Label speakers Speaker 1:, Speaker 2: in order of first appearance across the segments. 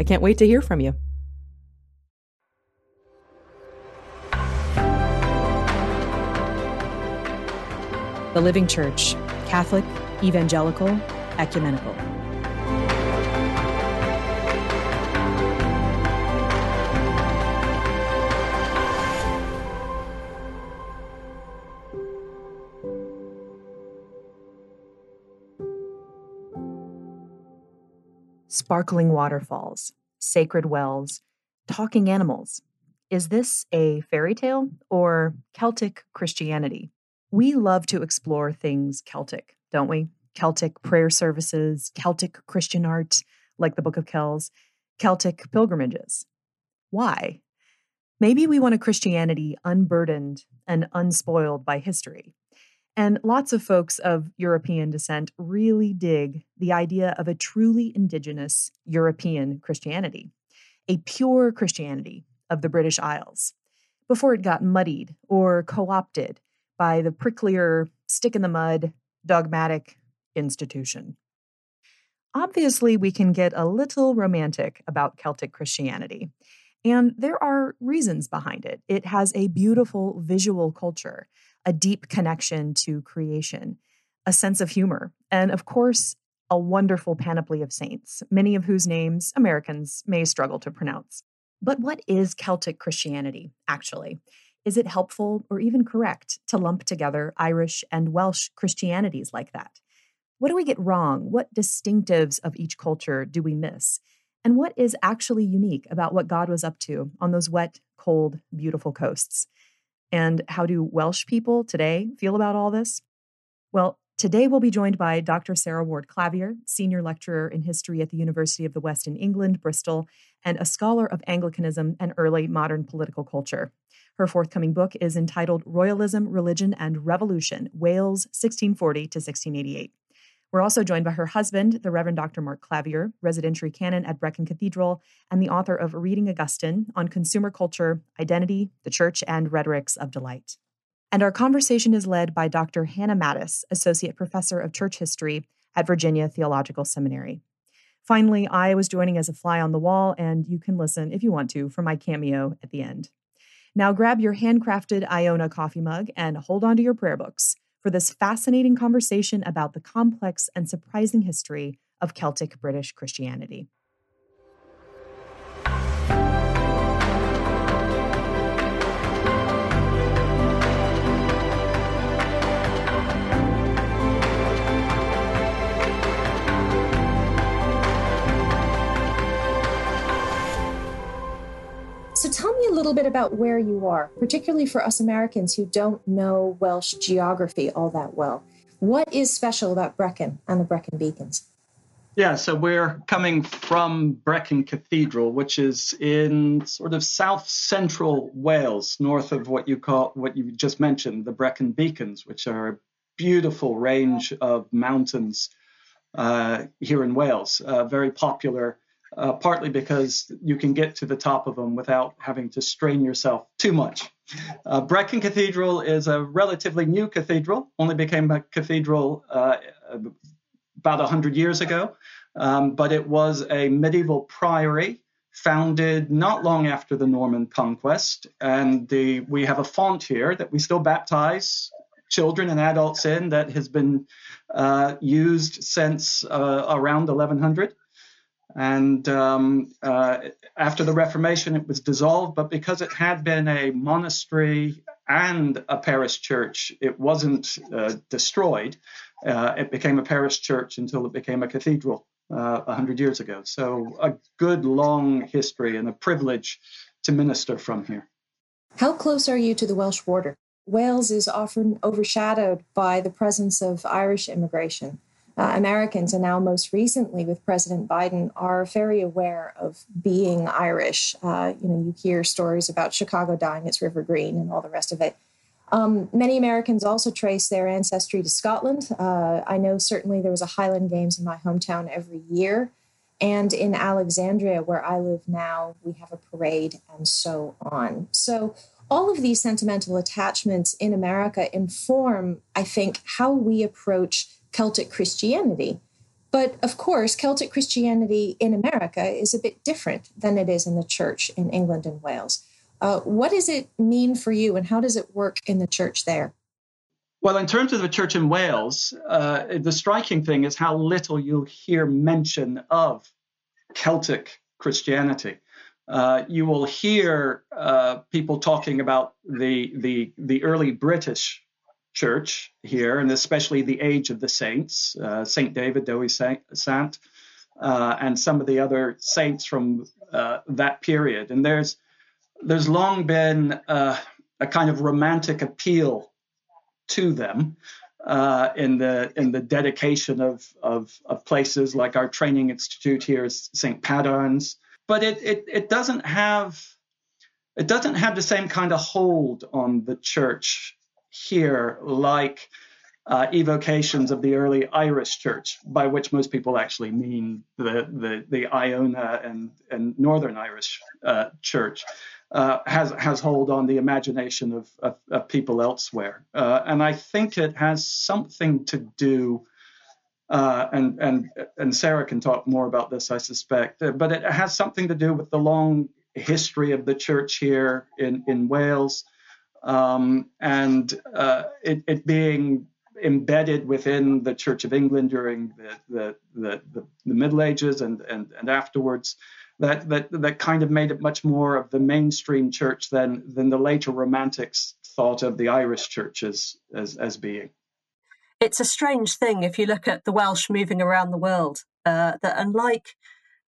Speaker 1: I can't wait to hear from you. The Living Church Catholic, Evangelical, Ecumenical. Sparkling waterfalls, sacred wells, talking animals. Is this a fairy tale or Celtic Christianity? We love to explore things Celtic, don't we? Celtic prayer services, Celtic Christian art, like the Book of Kells, Celtic pilgrimages. Why? Maybe we want a Christianity unburdened and unspoiled by history. And lots of folks of European descent really dig the idea of a truly indigenous European Christianity, a pure Christianity of the British Isles, before it got muddied or co opted by the pricklier, stick in the mud, dogmatic institution. Obviously, we can get a little romantic about Celtic Christianity, and there are reasons behind it. It has a beautiful visual culture, a deep connection to creation, a sense of humor, and of course, a wonderful panoply of saints, many of whose names Americans may struggle to pronounce. But what is Celtic Christianity, actually? Is it helpful or even correct to lump together Irish and Welsh Christianities like that? What do we get wrong? What distinctives of each culture do we miss? And what is actually unique about what God was up to on those wet, cold, beautiful coasts? And how do Welsh people today feel about all this? Well, today we'll be joined by Dr. Sarah Ward Clavier, senior lecturer in history at the University of the West in England, Bristol, and a scholar of Anglicanism and early modern political culture. Her forthcoming book is entitled Royalism, Religion, and Revolution Wales, 1640 to 1688. We're also joined by her husband, the Reverend Dr. Mark Clavier, residentiary canon at Brecon Cathedral, and the author of Reading Augustine on consumer culture, identity, the church, and rhetorics of delight. And our conversation is led by Dr. Hannah Matis, Associate Professor of Church History at Virginia Theological Seminary. Finally, I was joining as a fly on the wall, and you can listen if you want to for my cameo at the end. Now grab your handcrafted Iona coffee mug and hold on to your prayer books for this fascinating conversation about the complex and surprising history of Celtic British Christianity.
Speaker 2: A little bit about where you are, particularly for us Americans who don't know Welsh geography all that well. What is special about Brecon and the Brecon Beacons?
Speaker 3: Yeah, so we're coming from Brecon Cathedral, which is in sort of south central Wales, north of what you call what you just mentioned, the Brecon Beacons, which are a beautiful range of mountains uh, here in Wales, uh, very popular uh, partly because you can get to the top of them without having to strain yourself too much. Uh, Brecon Cathedral is a relatively new cathedral, only became a cathedral uh, about 100 years ago, um, but it was a medieval priory founded not long after the Norman conquest. And the, we have a font here that we still baptize children and adults in that has been uh, used since uh, around 1100. And um, uh, after the Reformation, it was dissolved, but because it had been a monastery and a parish church, it wasn't uh, destroyed. Uh, it became a parish church until it became a cathedral uh, 100 years ago. So, a good long history and a privilege to minister from here.
Speaker 2: How close are you to the Welsh border? Wales is often overshadowed by the presence of Irish immigration uh, Americans, and now most recently with President Biden, are very aware of being Irish. Uh, you know, you hear stories about Chicago dyeing its river green and all the rest of it. Um, many Americans also trace their ancestry to Scotland. Uh, I know certainly there was a Highland Games in my hometown every year. And in Alexandria, where I live now, we have a parade and so on. So, all of these sentimental attachments in America inform, I think, how we approach Celtic Christianity. But of course, Celtic Christianity in America is a bit different than it is in the church in England and Wales. Uh, what does it mean for you, and how does it work in the church there?
Speaker 3: Well, in terms of the church in Wales, uh, the striking thing is how little you'll hear mention of Celtic Christianity. Uh, you will hear uh, people talking about the, the, the early British church here, and especially the age of the saints, uh, Saint David, Dewi Sant, uh, and some of the other saints from uh, that period. And there's there's long been uh, a kind of romantic appeal to them uh, in the in the dedication of, of, of places like our training institute here St. Padarn's, but it, it it doesn't have it doesn't have the same kind of hold on the church here like uh, evocations of the early Irish church, by which most people actually mean the the, the Iona and, and Northern Irish uh, church, uh, has has hold on the imagination of, of, of people elsewhere, uh, and I think it has something to do. Uh, and and and Sarah can talk more about this, I suspect. Uh, but it has something to do with the long history of the church here in in Wales, um, and uh, it, it, being embedded within the Church of England during the, the, the, the, Middle Ages and, and, and afterwards, that, that, that kind of made it much more of the mainstream church than, than the later Romantics thought of the Irish church as, as, as being.
Speaker 4: It's a strange thing if you look at the Welsh moving around the world, uh, that unlike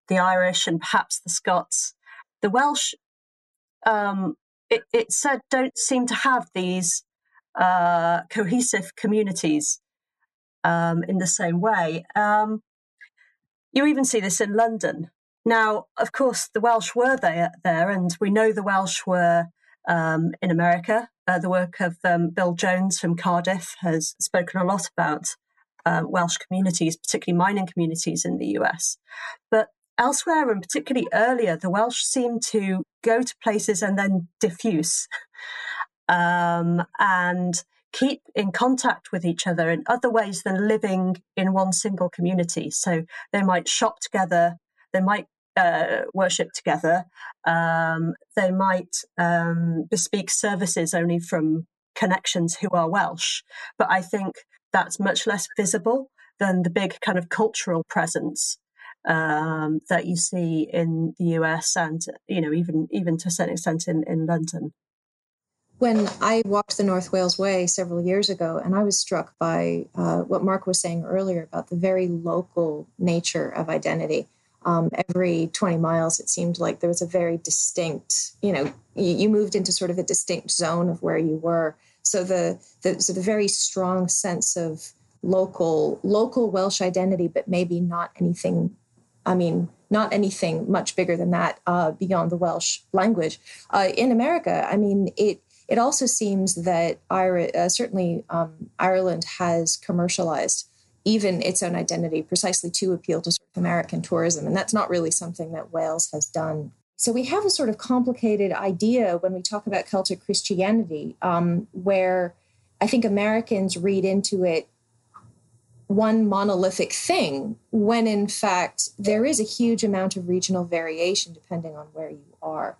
Speaker 4: the Irish and perhaps the Scots, the Welsh um, it, it said don't seem to have these uh, cohesive communities um, in the same way. Um, you even see this in London. Now, of course, the Welsh were there, there and we know the Welsh were um, in America. Uh, the work of um, Bill Jones from Cardiff has spoken a lot about uh, Welsh communities, particularly mining communities in the US. But Elsewhere, and particularly earlier, the Welsh seem to go to places and then diffuse um, and keep in contact with each other in other ways than living in one single community. So they might shop together, they might uh, worship together, um, they might um, bespeak services only from connections who are Welsh. But I think that's much less visible than the big kind of cultural presence um, that you see in the US and you know even even to a certain extent in, in London.
Speaker 2: When I walked the North Wales Way several years ago, and I was struck by uh, what Mark was saying earlier about the very local nature of identity. Um, every 20 miles, it seemed like there was a very distinct, you know, you, you moved into sort of a distinct zone of where you were. So the, the so the very strong sense of local local Welsh identity, but maybe not anything I mean, not anything much bigger than that uh, beyond the Welsh language. Uh, in America, I mean, it it also seems that Ira, uh, certainly um, Ireland has commercialized even its own identity precisely to appeal to sort of American tourism, and that's not really something that Wales has done. So we have a sort of complicated idea when we talk about Celtic Christianity, um, where I think Americans read into it one monolithic thing when in fact there is a huge amount of regional variation depending on where you are.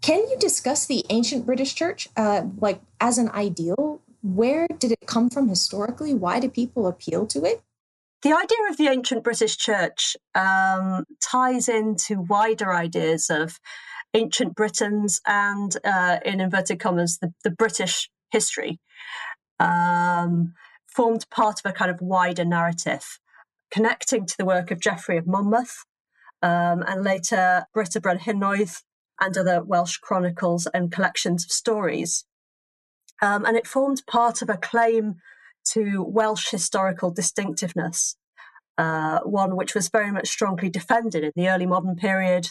Speaker 2: Can you discuss the ancient British church, uh, like as an ideal? Where did it come from historically? Why do people appeal to it?
Speaker 4: The idea of the ancient British church um, ties into wider ideas of ancient Britons and, uh, in inverted commas, the, the British history. Um, formed part of a kind of wider narrative, connecting to the work of Geoffrey of Monmouth um, and later Brut y Brenhinedd and other Welsh chronicles and collections of stories. Um, and it formed part of a claim to Welsh historical distinctiveness, uh, one which was very much strongly defended in the early modern period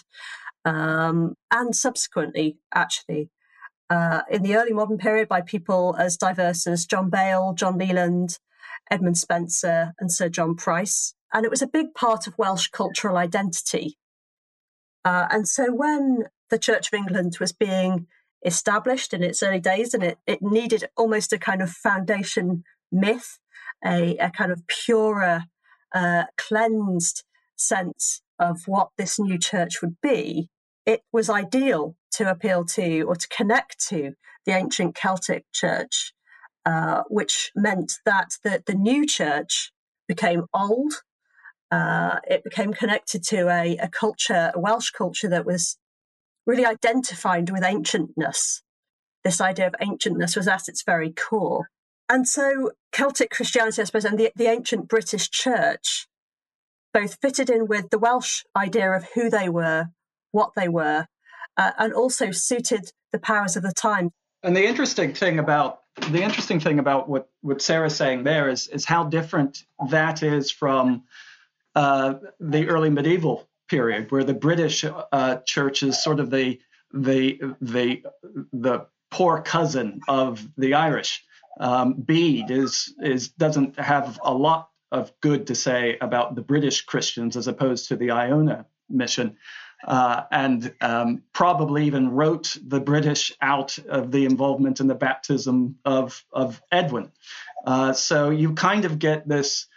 Speaker 4: um, and subsequently, actually. Uh, in the early modern period, by people as diverse as John Bale, John Leland, Edmund Spenser, and Sir John Price. And it was a big part of Welsh cultural identity. Uh, and so when the Church of England was being established in its early days, and it, it needed almost a kind of foundation myth, a, a kind of purer, uh, cleansed sense of what this new church would be, it was ideal to appeal to or to connect to the ancient Celtic church, uh, which meant that the, the new church became old. Uh, it became connected to a, a culture, a Welsh culture that was really identified with ancientness. This idea of ancientness was at its very core. And so Celtic Christianity, I suppose, and the, the ancient British church both fitted in with the Welsh idea of who they were, what they were, uh, and also suited the powers of the time.
Speaker 3: And the interesting thing about the interesting thing about what, what Sarah's saying there is is how different that is from uh, the early medieval period, where the British uh, church is sort of the the the the poor cousin of the Irish. Um, Bede is is doesn't have a lot of good to say about the British Christians as opposed to the Iona mission. Uh, and um, probably even wrote the British out of the involvement in the baptism of, of Edwin. Uh, so you kind of get this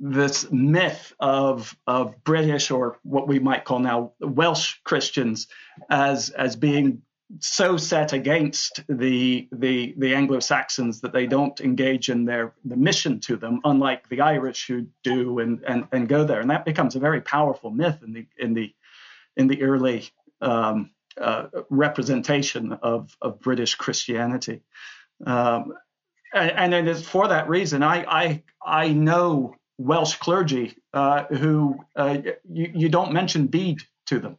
Speaker 3: this myth of of British or what we might call now Welsh Christians as as being so set against the the the Anglo-Saxons that they don't engage in their the mission to them, unlike the Irish who do and and, and go there, and that becomes a very powerful myth in the in the in the early um, uh, representation of of British Christianity. Um, and, and it is for that reason I I I know Welsh clergy uh, who uh, you, you don't mention Bede to them.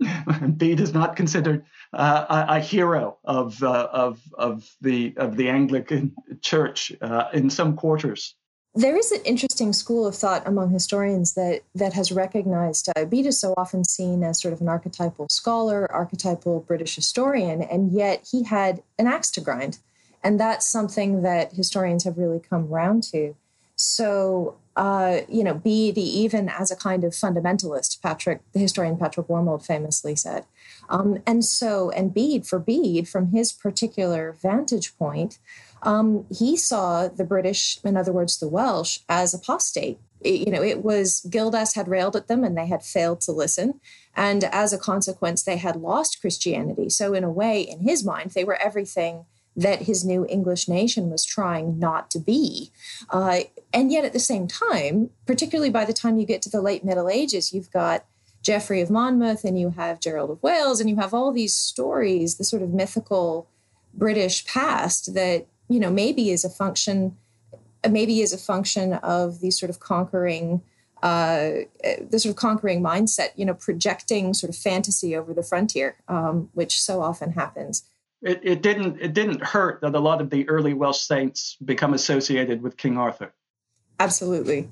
Speaker 3: Bede is not considered uh, a, a, hero of, uh, of, of, the, of the Anglican Church uh, in some quarters.
Speaker 2: There is an interesting school of thought among historians that, that has recognized is so often seen as sort of an archetypal scholar, archetypal British historian, and yet he had an axe to grind. And that's something that historians have really come round to. So, uh, you know, be the even as a kind of fundamentalist, Patrick, the historian Patrick Wormald famously said. Um, and so, and Bede, for Bede, from his particular vantage point, um, he saw the British, in other words, the Welsh, as apostate. It, you know, it was Gildas had railed at them and they had failed to listen. And as a consequence, they had lost Christianity. So, in a way, in his mind, they were everything that his new English nation was trying not to be. Uh, and yet, at the same time, particularly by the time you get to the late Middle Ages, you've got Geoffrey of Monmouth and you have Gerald of Wales and you have all these stories, the sort of mythical British past that, you know, maybe is a function, maybe is a function of the sort of conquering uh, the sort of conquering mindset, you know, projecting sort of fantasy over the frontier, um, which so often happens
Speaker 3: it, it didn't it didn't hurt that a lot of the early Welsh saints become associated with King Arthur.
Speaker 2: Absolutely.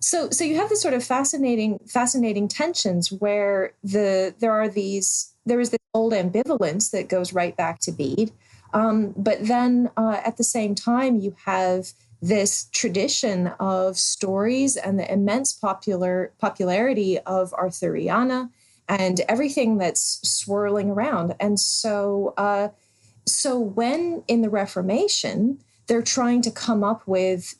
Speaker 2: So so you have this sort of fascinating fascinating tensions where the there are these there is this old ambivalence that goes right back to Bede, um, but then uh, at the same time you have this tradition of stories and the immense popular popularity of Arthuriana and everything that's swirling around. And so uh, so when in the Reformation, they're trying to come up with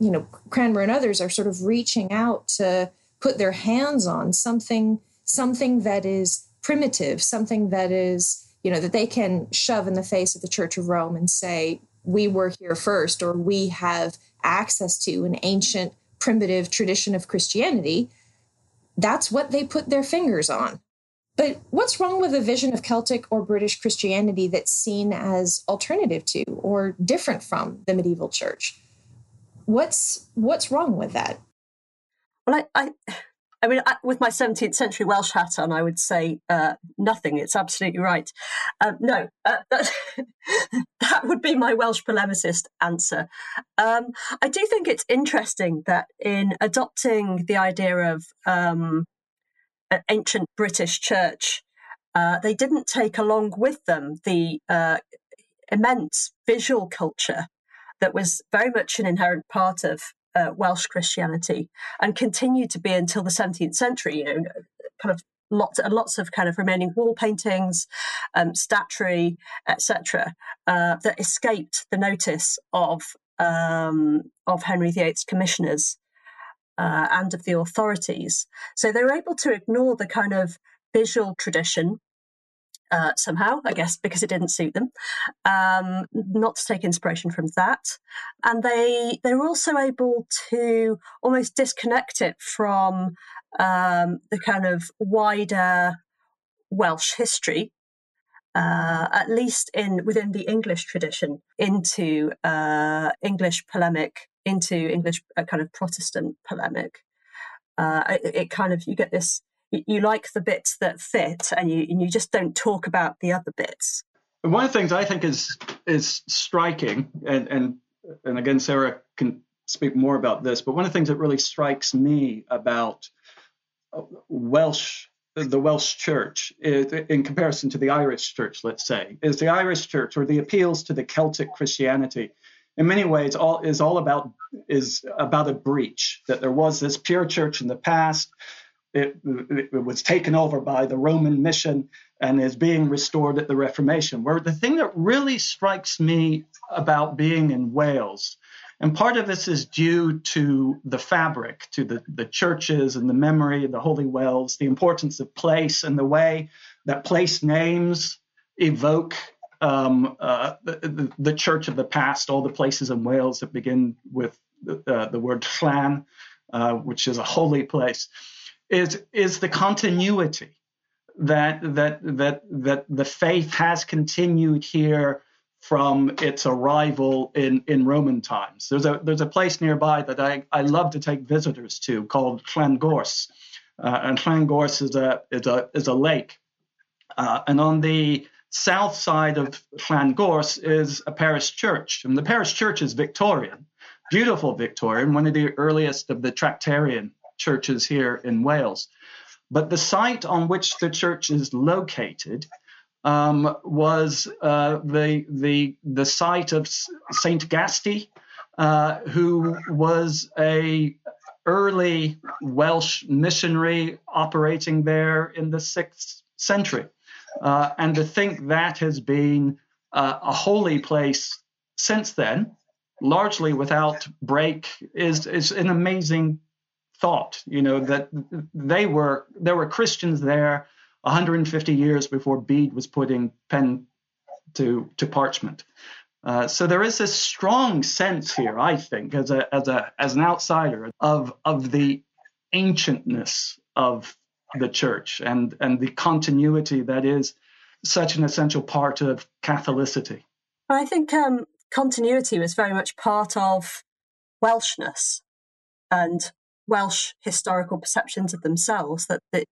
Speaker 2: you know, Cranmer and others are sort of reaching out to put their hands on something, something that is primitive, something that is, you know, that they can shove in the face of the Church of Rome and say, we were here first, or we have access to an ancient, primitive tradition of Christianity. That's what they put their fingers on. But what's wrong with a vision of Celtic or British Christianity that's seen as alternative to or different from the medieval church? What's what's wrong with that?
Speaker 4: Well, I, I, I mean, with my 17th century Welsh hat on, I would say uh, nothing. It's absolutely right. Um, no, uh, that, would be my Welsh polemicist answer. Um, I do think it's interesting that in adopting the idea of um, ancient British church, uh, they didn't take along with them the uh, immense visual culture that was very much an inherent part of uh, Welsh Christianity and continued to be until the 17th century. You know, kind of lots and lots of kind of remaining wall paintings, um, statuary, etc., uh, that escaped the notice of um, of Henry VIII's commissioners uh, and of the authorities. So they were able to ignore the kind of visual tradition uh, somehow, I guess, because it didn't suit them, um, not to take inspiration from that. And they they were also able to almost disconnect it from um, the kind of wider Welsh history. Uh, at least in within the English tradition, into uh, English polemic into English uh, kind of Protestant polemic. Uh, it, it, kind of you get this. You, you like the bits that fit, and you and you just don't talk about the other bits.
Speaker 3: One of the things I think is is striking, and and and again, Sarah can speak more about this, but one of the things that really strikes me about uh, Welsh the Welsh church in comparison to the Irish church, let's say, is the Irish church or the appeals to the Celtic Christianity in many ways all is all about is about a breach that there was this pure church in the past it, it, was taken over by the roman mission and is being restored at the reformation. Where the thing that really strikes me about being in wales and part of this is due to the fabric to the, the churches and the memory the holy wells the importance of place and the way that place names evoke um, uh, the, the, church of the past, all the places in Wales that begin with the, uh, the word Llan, uh, which is a holy place, is is the continuity that that that that the faith has continued here from its arrival in, in Roman times. There's a there's a place nearby that I, I love to take visitors to called Llangors, uh, and Llangors is a is a is a lake, uh, and on the south side of Llangors is a parish church. And the parish church is Victorian, beautiful Victorian, one of the earliest of the Tractarian churches here in Wales. But the site on which the church is located um, was uh, the, the, the site of Saint Gasti, uh, who was a early Welsh missionary operating there in the sixth century. Uh, and to think that has been uh, a holy place since then, largely without break, is is an amazing thought. You know that they were there were Christians there 150 years before Bede was putting pen to to parchment. Uh, so there is a strong sense here, I think, as a as a as an outsider, of of the ancientness of the church and, and the continuity that is such an essential part of Catholicity.
Speaker 4: I think um, continuity was very much part of Welshness and Welsh historical perceptions of themselves that, that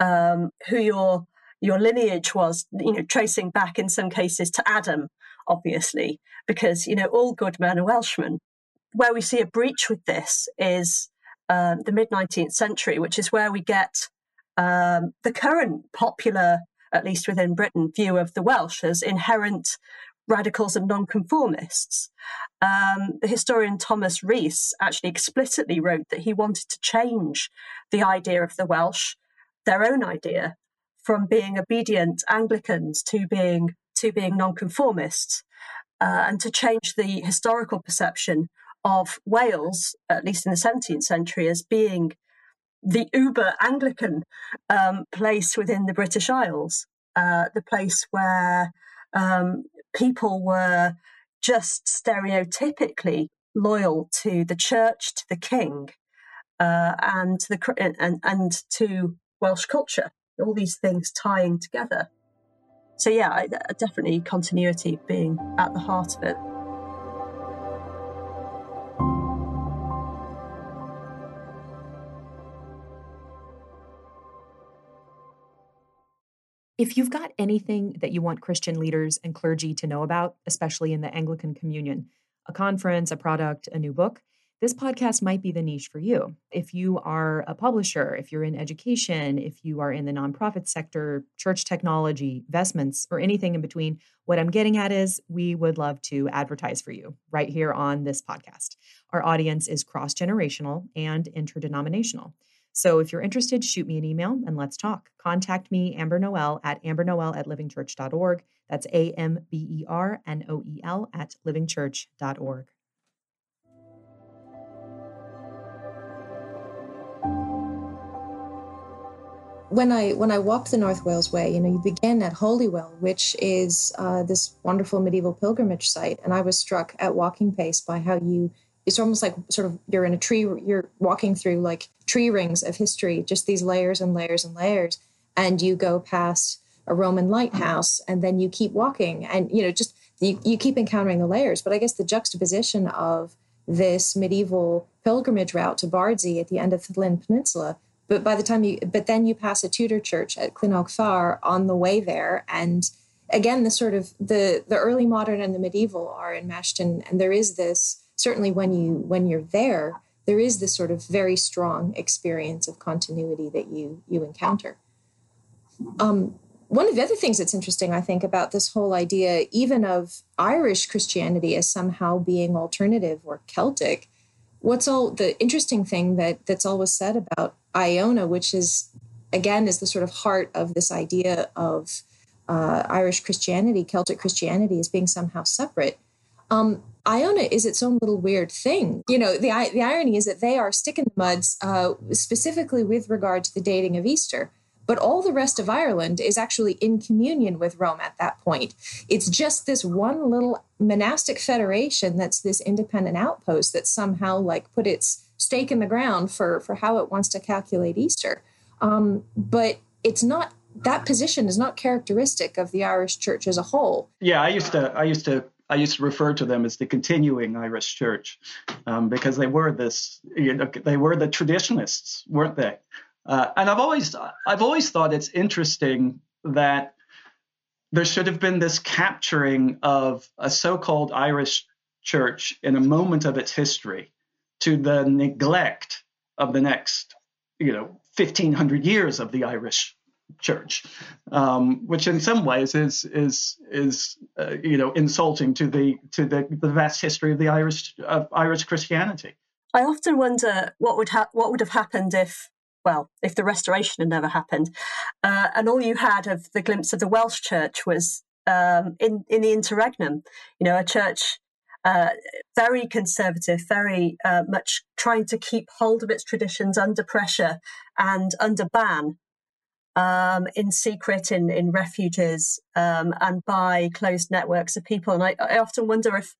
Speaker 4: um, who your your lineage was, you know, tracing back in some cases to Adam, obviously, because you know all good men are Welshmen. Where we see a breach with this is um, the mid 19th century, which is where we get um, the current popular, at least within Britain, view of the Welsh as inherent radicals and nonconformists. Um, the historian Thomas Rees actually explicitly wrote that he wanted to change the idea of the Welsh, their own idea, from being obedient Anglicans to being to being nonconformists, uh, and to change the historical perception of Wales, at least in the 17th century, as being the uber Anglican um, place within the British Isles, uh, the place where um, people were just stereotypically loyal to the church, to the king, uh, and to the and and to Welsh culture. All these things tying together. So yeah, definitely continuity being at the heart of it.
Speaker 1: If you've got anything that you want Christian leaders and clergy to know about, especially in the Anglican Communion, a conference, a product, a new book, this podcast might be the niche for you. If you are a publisher, if you're in education, if you are in the nonprofit sector, church technology, vestments, or anything in between, what I'm getting at is we would love to advertise for you right here on this podcast. Our audience is cross generational and interdenominational. So if you're interested, shoot me an email and let's talk. Contact me, Amber Noel, at ambernoel at livingchurch.org. That's A M B E R N O E L at livingchurch.org.
Speaker 2: when I when I walked the North Wales Way, you know, you begin at Holywell, which is uh, this wonderful medieval pilgrimage site, and I was struck at walking pace by how you it's almost like sort of you're in a tree you're walking through like tree rings of history just these layers and layers and layers and you go past a roman lighthouse and then you keep walking and you know just you, you keep encountering the layers. But i guess the juxtaposition of this medieval pilgrimage route to bardsey at the end of the Llyn peninsula but by the time you but then you pass a tudor church at Clynnog Fawr on the way there and again the sort of the the early modern and the medieval are enmeshed and and there is this certainly when you when you're there there is this sort of very strong experience of continuity that you you encounter. Um, one of the other things that's interesting i think about this whole idea even of irish christianity as somehow being alternative or celtic what's all the interesting thing that that's always said about iona which is again is the sort of heart of this idea of uh, irish christianity celtic christianity as being somehow separate. Um, Iona is its own little weird thing. You know, the the irony is that they are stick in the muds uh, specifically with regard to the dating of Easter. But all the rest of Ireland is actually in communion with Rome at that point. It's just this one little monastic federation that's this independent outpost that somehow like put its stake in the ground for for how it wants to calculate Easter. Um, but it's not that position is not characteristic of the Irish Church as a whole.
Speaker 3: Yeah, I used to I used to I used to refer to them as the continuing Irish Church um, because they were this, you know, they were the traditionalists, weren't they? Uh, and I've always, I've always thought it's interesting that there should have been this capturing of a so-called Irish church in a moment of its history to the neglect of the next, you know, 1500 years of the Irish church, um, which in some ways is is is uh, you know insulting to the to the, the vast history of the Irish of Irish Christianity.
Speaker 4: I often wonder what would ha- what would have happened if well if the restoration had never happened, uh, and all you had of the glimpse of the Welsh church was um, in in the interregnum, you know, a church. Uh, very conservative, very uh, much trying to keep hold of its traditions under pressure and under ban um, in secret in, in refuges um, and by closed networks of people. And I, I often wonder if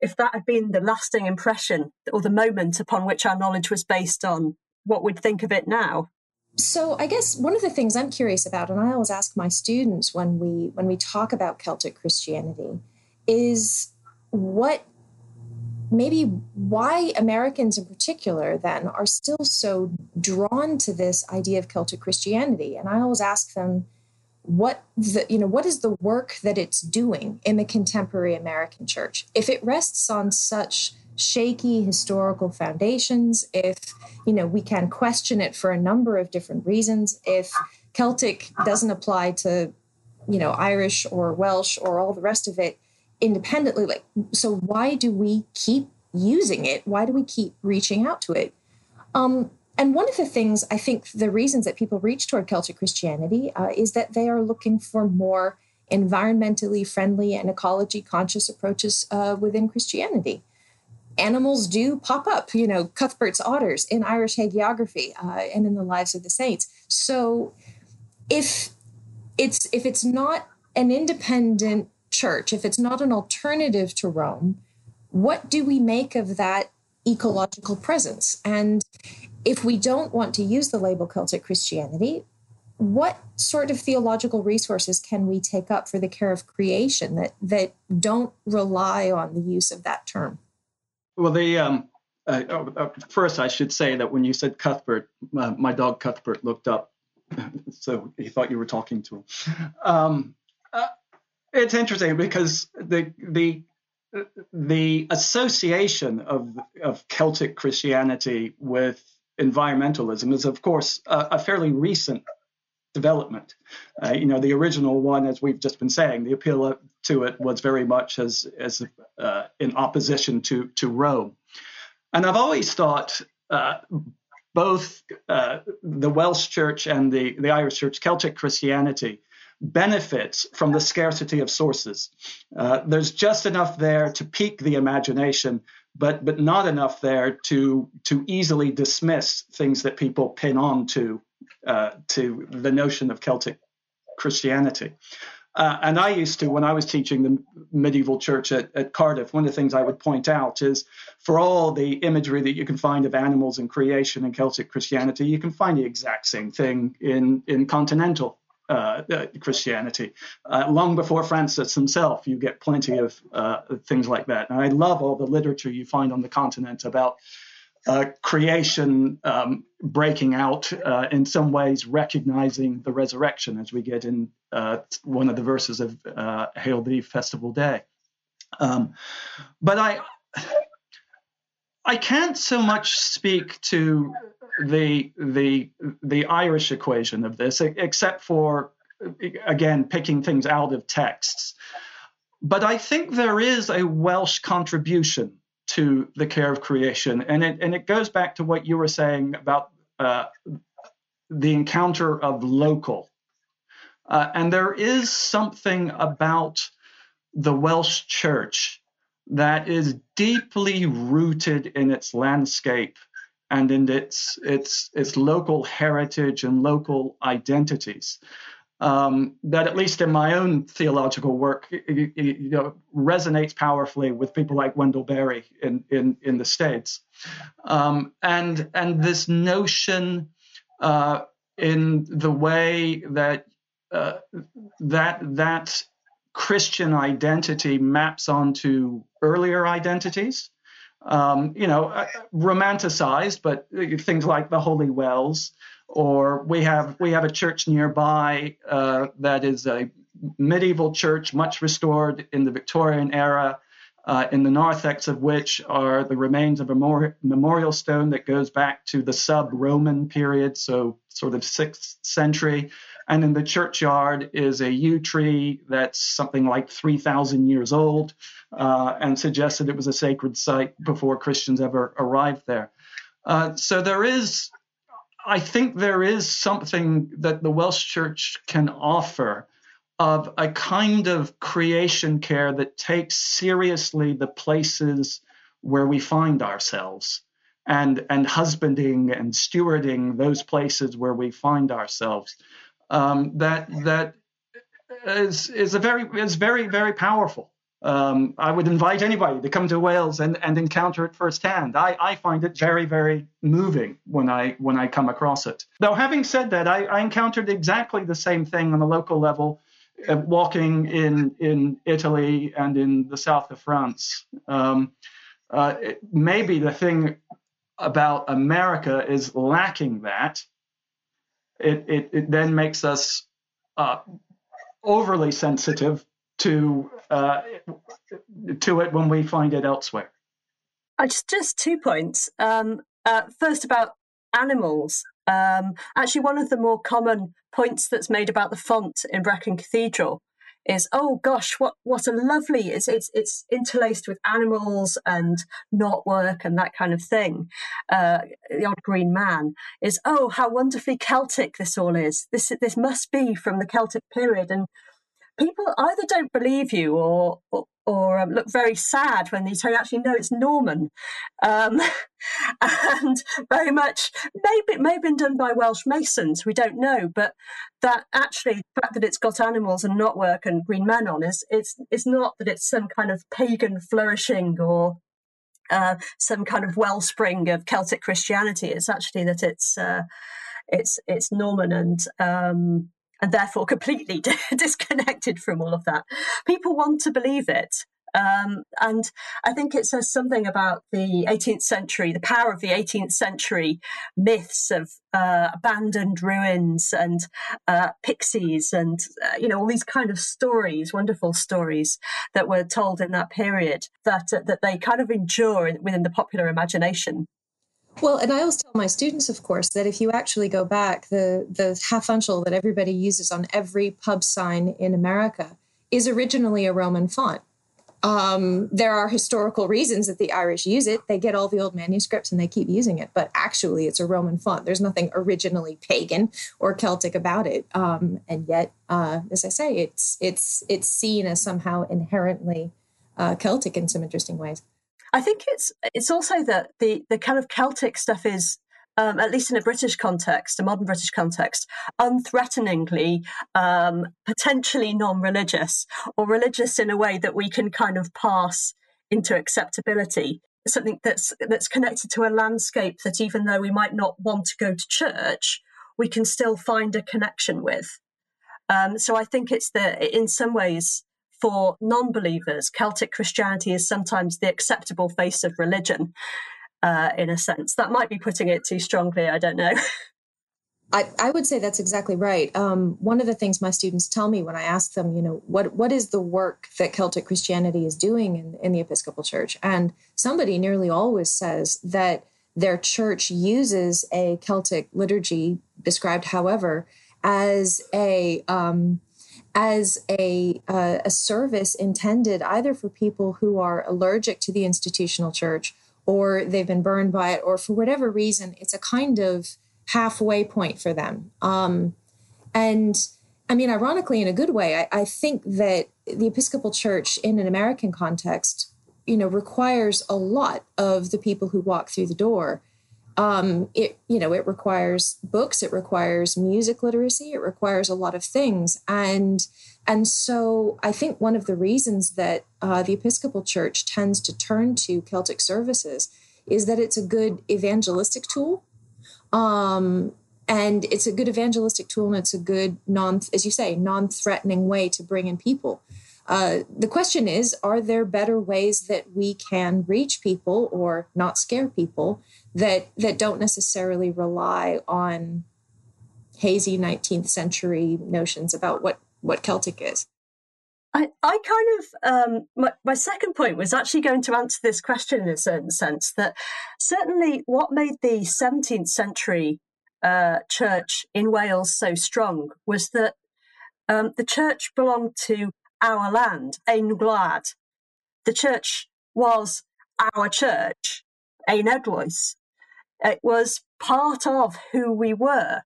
Speaker 4: if that had been the lasting impression or the moment upon which our knowledge was based on, what we'd think of it now.
Speaker 2: So I guess one of the things I'm curious about, and I always ask my students when we when we talk about Celtic Christianity, is what maybe why Americans in particular then are still so drawn to this idea of Celtic Christianity. And I always ask them, what the you know what is the work that it's doing in the contemporary American church? If it rests on such shaky historical foundations, if you know we can question it for a number of different reasons, if Celtic doesn't apply to you know Irish or Welsh or all the rest of it, independently like so why do we keep using it? Why do we keep reaching out to it? Um, and one of the things i think the reasons that people reach toward celtic christianity uh, is that they are looking for more environmentally friendly and ecology conscious approaches uh, within christianity. Animals do pop up, you know, Cuthbert's otters in Irish hagiography uh, and in the lives of the saints. So if it's if it's not an independent church, if it's not an alternative to Rome, what do we make of that ecological presence? And if we don't want to use the label Celtic Christianity, what sort of theological resources can we take up for the care of creation that that don't rely on the use of that term?
Speaker 3: Well, the um, uh, uh, first I should say that when you said Cuthbert, uh, my dog Cuthbert looked up, so he thought you were talking to him. Um, it's interesting because the the the association of of Celtic Christianity with environmentalism is, of course, a, a fairly recent development. Uh, you know, the original one, as we've just been saying, the appeal to it was very much as as uh, in opposition to to Rome. And I've always thought uh, both uh, the Welsh Church and the the Irish Church, Celtic Christianity, benefits from the scarcity of sources. Uh, there's just enough there to pique the imagination, but but not enough there to to easily dismiss things that people pin on to uh, to the notion of Celtic Christianity. Uh, and I used to, when I was teaching the medieval church at, at, Cardiff, one of the things I would point out is for all the imagery that you can find of animals and creation in Celtic Christianity, you can find the exact same thing in, in continental uh, uh, Christianity. Uh, long before Francis himself, you get plenty of uh, things like that. And I love all the literature you find on the continent about uh, creation um, breaking out, uh, in some ways recognizing the resurrection, as we get in one of the verses of Hail the Festival Day. Um, but I, I can't so much speak to the the the Irish equation of this, except for again picking things out of texts. But I think there is a Welsh contribution to the care of creation. And it, and it goes back to what you were saying about uh, the encounter of local. Uh, and there is something about the Welsh church that is deeply rooted in its landscape and in its its its local heritage and local identities um, that at least in my own theological work, you, you know, resonates powerfully with people like Wendell Berry in in, in the states, um, and and this notion uh, in the way that uh, that that Christian identity maps onto earlier identities. Um, you know, uh, romanticized, but things like the holy wells, or we have we have a church nearby uh, that is a medieval church, much restored in the Victorian era, uh, in the narthex of which are the remains of a memorial stone that goes back to the sub-Roman period, so sort of sixth century. And in the churchyard is a yew tree that's something like 3,000 years old, uh, and suggested it was a sacred site before Christians ever arrived there. Uh, so there is I think there is something that the Welsh Church can offer of a kind of creation care that takes seriously the places where we find ourselves and and husbanding and stewarding those places where we find ourselves um, that that is is a very is very very powerful um, I would invite anybody to come to Wales and, and encounter it firsthand. I, I find it very, very moving when I when I come across it. Though having said that, I, I encountered exactly the same thing on the local level, uh, walking in in Italy and in the south of France. Um, uh, maybe the thing about America is lacking that. It it, it then makes us uh, overly sensitive to uh, to it when we find it elsewhere.
Speaker 4: I just just two points. Um, uh, first about animals. Um, actually, one of the more common points that's made about the font in Brecon Cathedral is, oh gosh, what what a lovely it's it's it's interlaced with animals and knotwork and that kind of thing. Uh, the odd green man is, oh how wonderfully Celtic this all is. This this must be from the Celtic period and people either don't believe you or, or, or um, look very sad when they tell you actually no it's norman. Um, and very much maybe it may have been done by welsh masons we don't know but that actually the fact that it's got animals and knotwork and green men on is it's it's not that it's some kind of pagan flourishing or uh, some kind of wellspring of celtic christianity. It's actually that it's uh, it's it's norman and um, and therefore completely disconnected from all of that. People want to believe it. Um, and I think it says something about the 18th century, the power of the 18th century myths of uh, abandoned ruins and uh, pixies and, uh, you know, all these kind of stories, wonderful stories that were told in that period that, uh, that they kind of endure within the popular imagination.
Speaker 2: Well, and I always tell my students, of course, that if you actually go back, the the half-uncial that everybody uses on every pub sign in America is originally a Roman font. Um, there are historical reasons that the Irish use it. They get all the old manuscripts and they keep using it, but actually, it's a Roman font. There's nothing originally pagan or Celtic about it, um, and yet, uh, as I say, it's it's it's seen as somehow inherently uh, Celtic in some interesting ways.
Speaker 4: I think it's it's also that the the kind of Celtic stuff is um, at least in a British context, a modern British context, unthreateningly, um, potentially non religious, or religious in a way that we can kind of pass into acceptability. Something that's that's connected to a landscape that even though we might not want to go to church, we can still find a connection with. Um, so I think it's the in some ways for non believers, Celtic Christianity is sometimes the acceptable face of religion, uh, in a sense. That might be putting it too strongly, I don't know.
Speaker 2: I, I would say that's exactly right. Um, one of the things my students tell me when I ask them, you know, what what is the work that Celtic Christianity is doing in, in the Episcopal Church? And somebody nearly always says that their church uses a Celtic liturgy, described however, as a um, as a, uh, a service intended either for people who are allergic to the institutional church or they've been burned by it, or for whatever reason, it's a kind of halfway point for them. Um, and I mean, ironically, in a good way, I, I think that the Episcopal Church in an American context, you know, requires a lot of the people who walk through the door um, it you know it requires books it requires music literacy it requires a lot of things. And and so i think one of the reasons that uh, the episcopal church tends to turn to celtic services is that it's a good evangelistic tool. Um, and it's a good evangelistic tool and it's a good non as you say non-threatening way to bring in people. Uh, the question is are there better ways that we can reach people or not scare people that that don't necessarily rely on hazy 19th century notions about what what Celtic is.
Speaker 4: I, I kind of um, my, my second point was actually going to answer this question in a certain sense that certainly what made the 17th century uh, church in Wales so strong was that um, the church belonged to our land, Ein Gwlad. The church was our church, Ein Eglwys. It was part of who we were.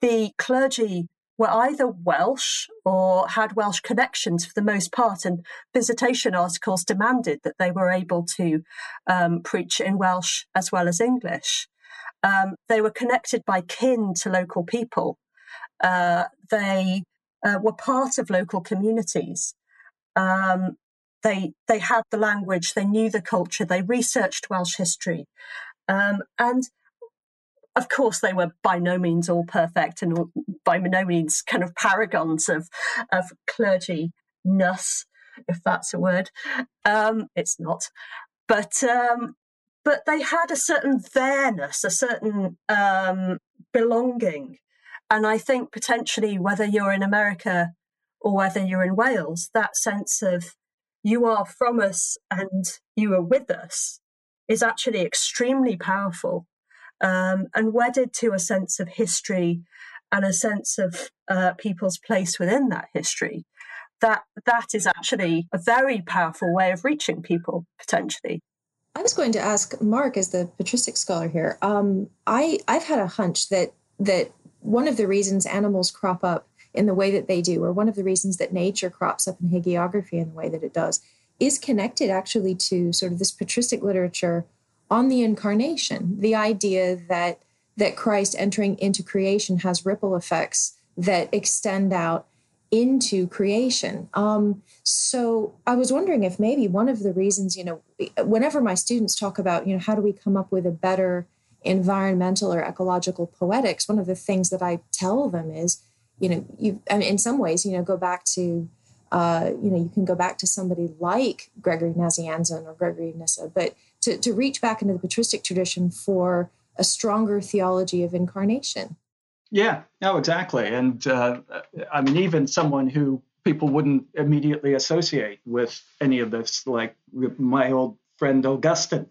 Speaker 4: The clergy were either Welsh or had Welsh connections for the most part, and visitation articles demanded that they were able to um, preach in Welsh as well as English. Um, they were connected by kin to local people. Uh, they uh, were part of local communities. Um, they they had the language, they knew the culture, they researched Welsh history, um, and of course, they were by no means all perfect and by no means kind of paragons of, of clergy-ness, if that's a word. Um, it's not. But um, but they had a certain there-ness, a certain um, belonging. And I think potentially whether you're in America or whether you're in Wales, that sense of you are from us and you are with us is actually extremely powerful um, and wedded to a sense of history and a sense of uh, people's place within that history. That that is actually a very powerful way of reaching people potentially.
Speaker 2: I was going to ask Mark, as the patristic scholar here. Um, I I've had a hunch that that one of the reasons animals crop up in the way that they do, or one of the reasons that nature crops up in hagiography in the way that it does, is connected actually to sort of this patristic literature on the incarnation, the idea that that Christ entering into creation has ripple effects that extend out into creation. Um, so I was wondering if maybe one of the reasons, you know, whenever my students talk about, you know, how do we come up with a better environmental or ecological poetics, one of the things that I tell them is, you know, you, I mean, in some ways, you know, go back to, uh, you know, you can go back to somebody like Gregory Nazianzen or Gregory of Nyssa, but to, to reach back into the patristic tradition for a stronger theology of incarnation.
Speaker 3: Yeah, no, exactly. And uh, I mean, even someone who people wouldn't immediately associate with any of this, like my old friend Augustine.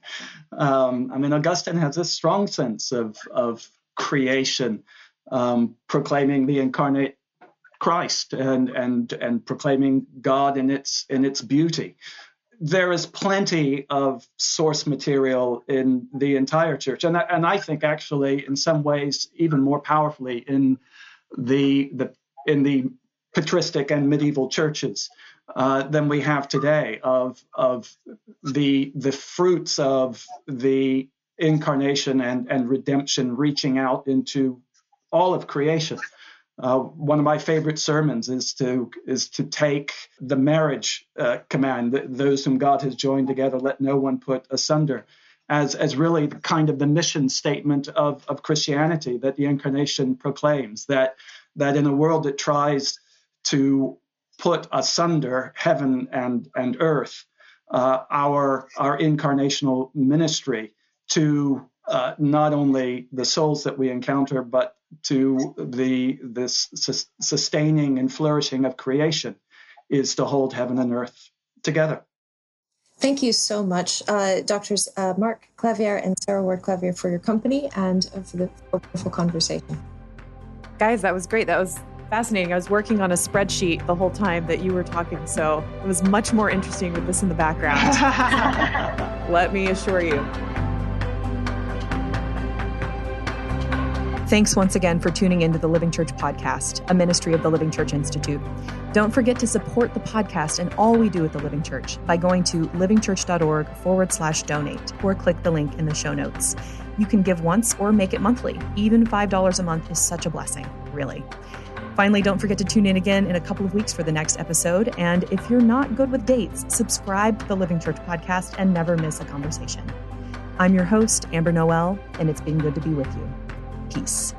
Speaker 3: Um, I mean, Augustine has a strong sense of, of creation, um, proclaiming the incarnate Christ and, and, and proclaiming God in its, in its beauty there is plenty of source material in the entire church, and and I think actually in some ways even more powerfully in the the in the patristic and medieval churches uh, than we have today of of the the fruits of the incarnation and and redemption reaching out into all of creation. Uh, one of my favorite sermons is to is to take the marriage uh, command, that those whom God has joined together, let no one put asunder, as as really kind of the mission statement of of Christianity that the incarnation proclaims. That that in a world that tries to put asunder heaven and and earth, uh, our our incarnational ministry to uh, not only the souls that we encounter, but to the this sustaining and flourishing of creation is to hold heaven and earth together.
Speaker 2: Thank you so much, uh, Doctors uh, Mark Clavier and Sarah Ward Clavier, for your company and for the wonderful conversation.
Speaker 1: Guys, that was great. That was fascinating. I was working on a spreadsheet the whole time that you were talking, so it was much more interesting with this in the background. Let me assure you. Thanks once again for tuning into the Living Church podcast, a ministry of the Living Church Institute. Don't forget to support the podcast and all we do at the Living Church by going to livingchurch.org forward slash donate or click the link in the show notes. You can give once or make it monthly. Even $5 a month is such a blessing, really. Finally, don't forget to tune in again in a couple of weeks for the next episode. And if you're not good with dates, subscribe to the Living Church podcast and never miss a conversation. I'm your host, Amber Noel, and it's been good to be with you. Peace.